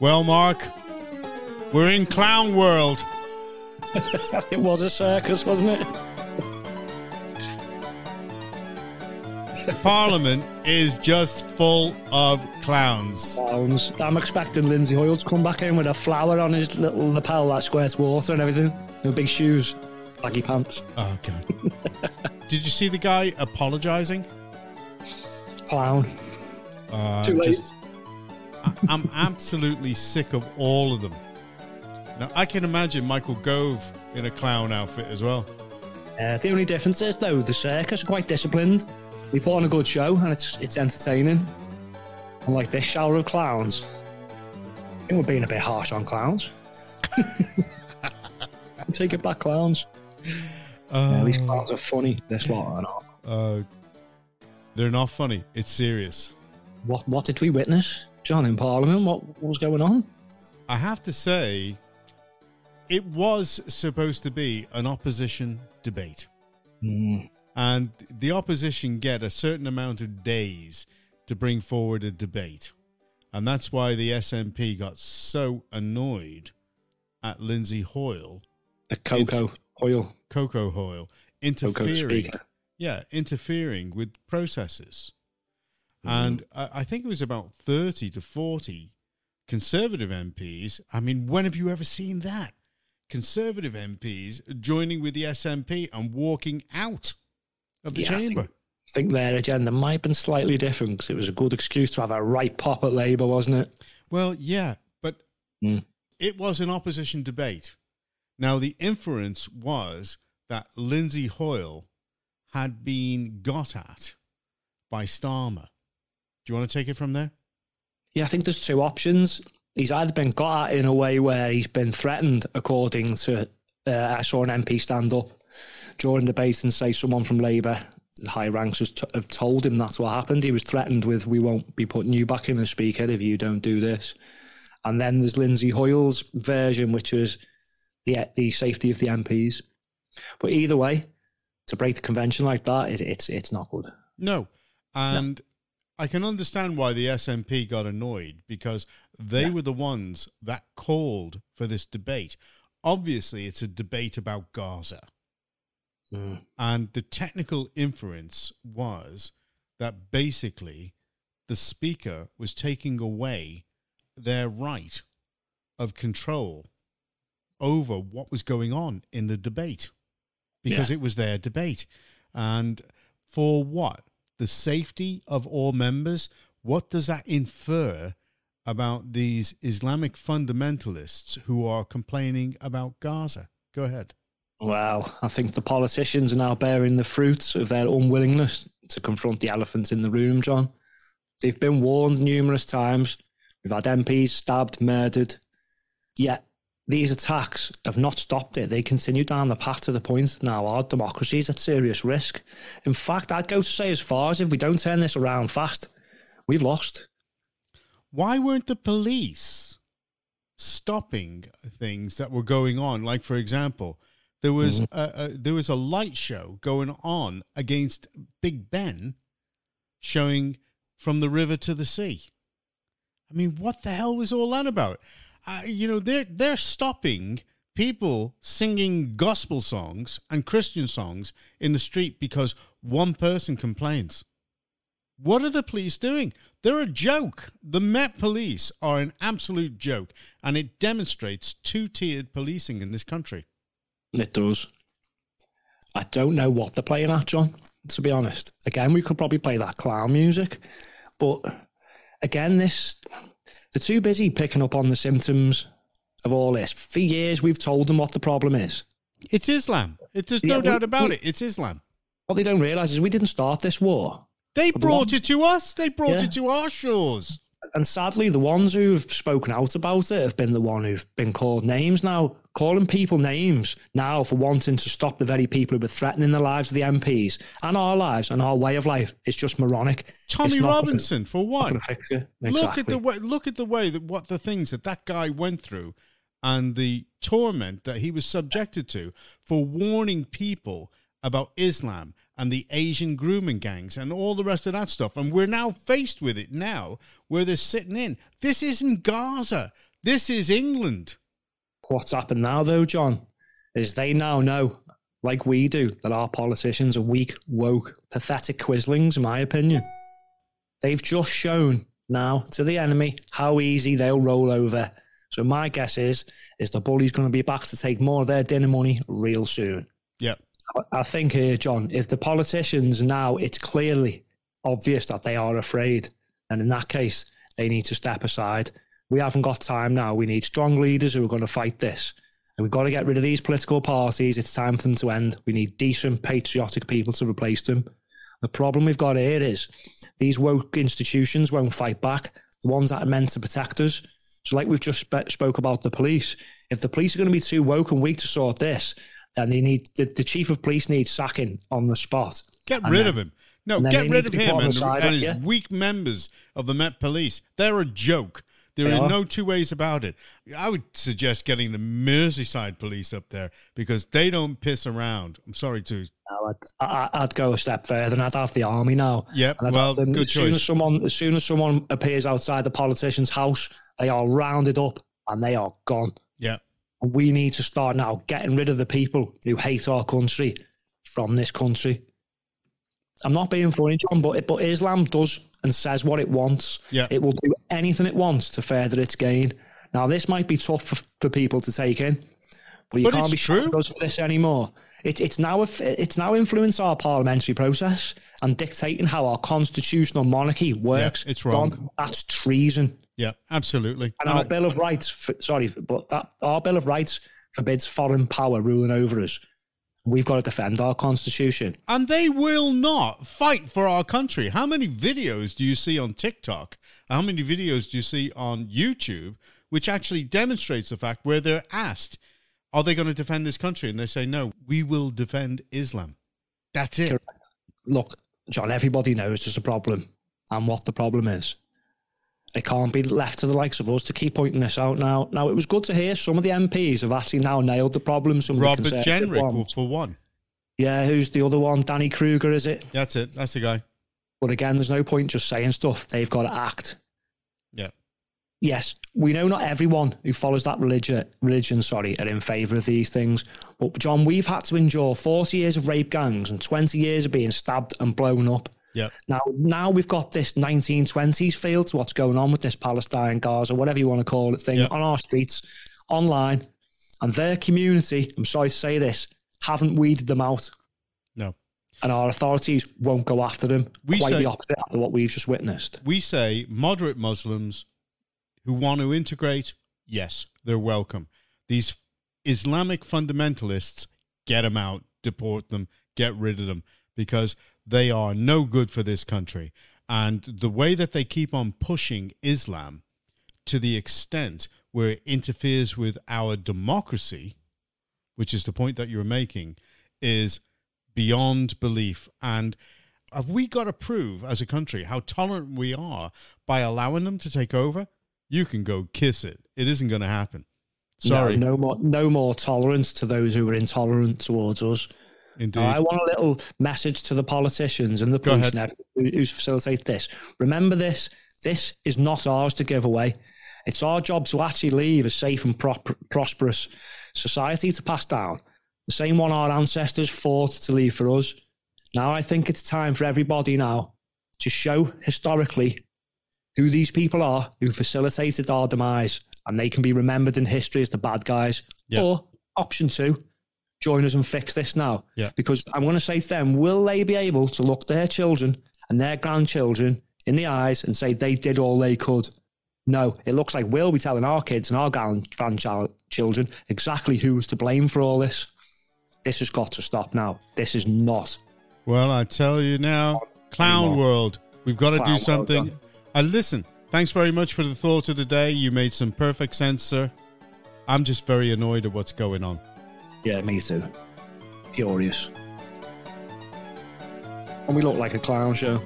Well, Mark, we're in clown world. it was a circus, wasn't it? Parliament is just full of clowns. Clowns. I'm expecting Lindsay Hoyle to come back in with a flower on his little lapel that squirts water and everything. With big shoes, baggy pants. Oh, God. Did you see the guy apologizing? Clown. Uh, Too late. just- I'm absolutely sick of all of them. Now, I can imagine Michael Gove in a clown outfit as well. Uh, the only difference is, though, the circus are quite disciplined. We put on a good show and it's it's entertaining. Unlike this shower of clowns. I think we're being a bit harsh on clowns. Take it back, clowns. Yeah, these clowns are funny. This lot are not. Uh, they're not funny. It's serious. What what did we witness, John, in Parliament? What, what was going on? I have to say, it was supposed to be an opposition debate. Hmm. And the opposition get a certain amount of days to bring forward a debate. And that's why the SNP got so annoyed at Lindsay Hoyle, The cocoa oil. Coco Hoyle, interfering. Yeah, interfering with processes. And I, I think it was about 30 to 40 Conservative MPs. I mean, when have you ever seen that? Conservative MPs joining with the SNP and walking out of the Yeah, I chamber. think, I think their agenda might have been slightly different because it was a good excuse to have a right pop at Labour, wasn't it? Well, yeah, but Mm. it was an opposition debate. Now, the inference was that Lindsay Hoyle had been got at by Starmer. Do you want to take it from there? Yeah, I think there's two options. He's either been got at in a way where he's been threatened, according to uh, I saw an MP stand up during the debate and say someone from Labour, the high ranks, has t- have told him that's what happened. He was threatened with, "We won't be putting you back in as Speaker if you don't do this." And then there's Lindsay Hoyle's version, which was the the safety of the MPs. But either way, to break the convention like that, it, it's it's not good. No. And I can understand why the SNP got annoyed because they Yeah. were the ones that called for this debate. Obviously, it's a debate about Gaza. Mm. And the technical inference was that basically the speaker was taking away their right of control over what was going on in the debate because Yeah. it was their debate. And for what? The safety of all members? What does that infer about these Islamic fundamentalists who are complaining about Gaza? Go ahead. Well, I think the politicians are now bearing the fruits of their unwillingness to confront the elephant in the room, John. They've been warned numerous times. We've had MPs stabbed, murdered. Yet these attacks have not stopped it. They continue down the path to the point now our democracy is at serious risk. In fact, I'd go to say as far as if we don't turn this around fast, we've lost. why weren't the police stopping things that were going on? Like, for example, there was mm-hmm. a, a, there was a light show going on against Big Ben, showing from the river to the sea. I mean, what the hell was all that about? Uh, you know, they're they're stopping people singing gospel songs and Christian songs in the street because one person complains. What are the police doing? They're a joke. The Met Police are an absolute joke, and it demonstrates two tiered policing in this country. It does. I don't know what they're playing at, John, to be honest. Again, we could probably play that clown music. But again, this they're too busy picking up on the symptoms of all this. For years we've told them what the problem is. It's Islam. It, there's Yeah, no well, doubt about well- it. It's Islam. What they don't realise is we didn't start this war. They brought it to us. They brought Yeah. it to our shores. And sadly, the ones who've spoken out about it have been the one who've been called names now. Calling people names now for wanting to stop the very people who were threatening the lives of the MPs and our lives and our way of life is just moronic. Tommy It's not gonna- Robinson, for not one. it. Look at the way. Look at the way that what the things that that guy went through, and the torment that he was subjected to for warning people about Islam and the Asian grooming gangs and all the rest of that stuff. And we're now faced with it now, where they're sitting in. This isn't Gaza. This is England. What's happened now, though, John, is they now know, like we do, that our politicians are weak, woke, pathetic quislings, in my opinion. They've just shown now to the enemy how easy they'll roll over. So my guess is, is the bully's going to be back to take more of their dinner money real soon. Yeah. I think here, John, if the politicians now, it's clearly obvious that they are afraid, and in that case, they need to step aside. We haven't got time now. We need strong leaders who are going to fight this. And we've got to get rid of these political parties. It's time for them to end. We need decent, patriotic people to replace them. The problem we've got here is these woke institutions won't fight back. The ones that are meant to protect us. So, like we've just sp- spoke about the police, if the police are going to be too woke and weak to sort this, then they need the, the chief of police needs sacking on the spot. Get rid then, of him. No, get rid of him and, and his weak members of the Met Police. They're a joke. There they are, are no two ways about it. I would suggest getting the Merseyside police up there because they don't piss around. I'm sorry to. No, I'd, I'd, go a step further and I'd have the army now. Yep. Well, good as choice. Soon as, someone, as soon as someone appears outside the politician's house, they are rounded up and they are gone. We need to start now getting rid of the people who hate our country from this country. I'm not being funny, John, but but Islam does and says what it wants. Yeah. It will do anything it wants to further its gain. Now, this might be tough for, for people to take in, but you but can't be true for this anymore. It, it's now it's now influenced our parliamentary process and dictating how our constitutional monarchy works. Yeah, it's wrong. That's treason. Yeah, absolutely. And our Bill of Rights, for, sorry, but that our Bill of Rights forbids foreign power ruling over us. We've got to defend our constitution. And they will not fight for our country. How many videos do you see on TikTok? How many videos do you see on YouTube which actually demonstrates the fact where they're asked, are they going to defend this country? And they say, no, we will defend Islam. That's it. Look, John, everybody knows there's a problem and what the problem is. It can't be left to the likes of us to keep pointing this out now. Now, it was good to hear some of the MPs have actually now nailed the problem. Some Robert Jenrick, for one. Yeah, who's the other one? Danny Kruger, is it? That's it. That's the guy. But again, there's no point just saying stuff. They've got to act. Yes, we know not everyone who follows that religion, religion, sorry, are in favour of these things. But John, we've had to endure 40 years of rape gangs and 20 years of being stabbed and blown up. Yeah. Now, now we've got this 1920s feel to what's going on with this Palestine, Gaza, whatever you want to call it, thing yep. on our streets, online, and their community. I'm sorry to say this, haven't weeded them out. No. And our authorities won't go after them. We quite say, the opposite of what we've just witnessed. We say moderate Muslims who want to integrate, yes, they're welcome. These Islamic fundamentalists, get them out, deport them, get rid of them, because they are no good for this country. And the way that they keep on pushing Islam to the extent where it interferes with our democracy, which is the point that you're making, is beyond belief. And have we got to prove as a country how tolerant we are by allowing them to take over? You can go kiss it. It isn't going to happen. Sorry. No, no more, no more tolerance to those who are intolerant towards us. Indeed. I want a little message to the politicians and the police now who, who facilitate this. Remember this. This is not ours to give away. It's our job to actually leave a safe and pro- prosperous society to pass down. The same one our ancestors fought to leave for us. Now I think it's time for everybody now to show historically who these people are who facilitated our demise and they can be remembered in history as the bad guys. Yep. Or option two, join us and fix this now. Yeah. Because I'm going to say to them, will they be able to look their children and their grandchildren in the eyes and say they did all they could? No, it looks like we'll be telling our kids and our grandchildren exactly who's to blame for all this. This has got to stop now. This is not. Well, I tell you now, clown anymore. world, we've got to clown do something. World, uh, listen, thanks very much for the thought of the day. You made some perfect sense, sir. I'm just very annoyed at what's going on. Yeah, me too. Furious. And we look like a clown show.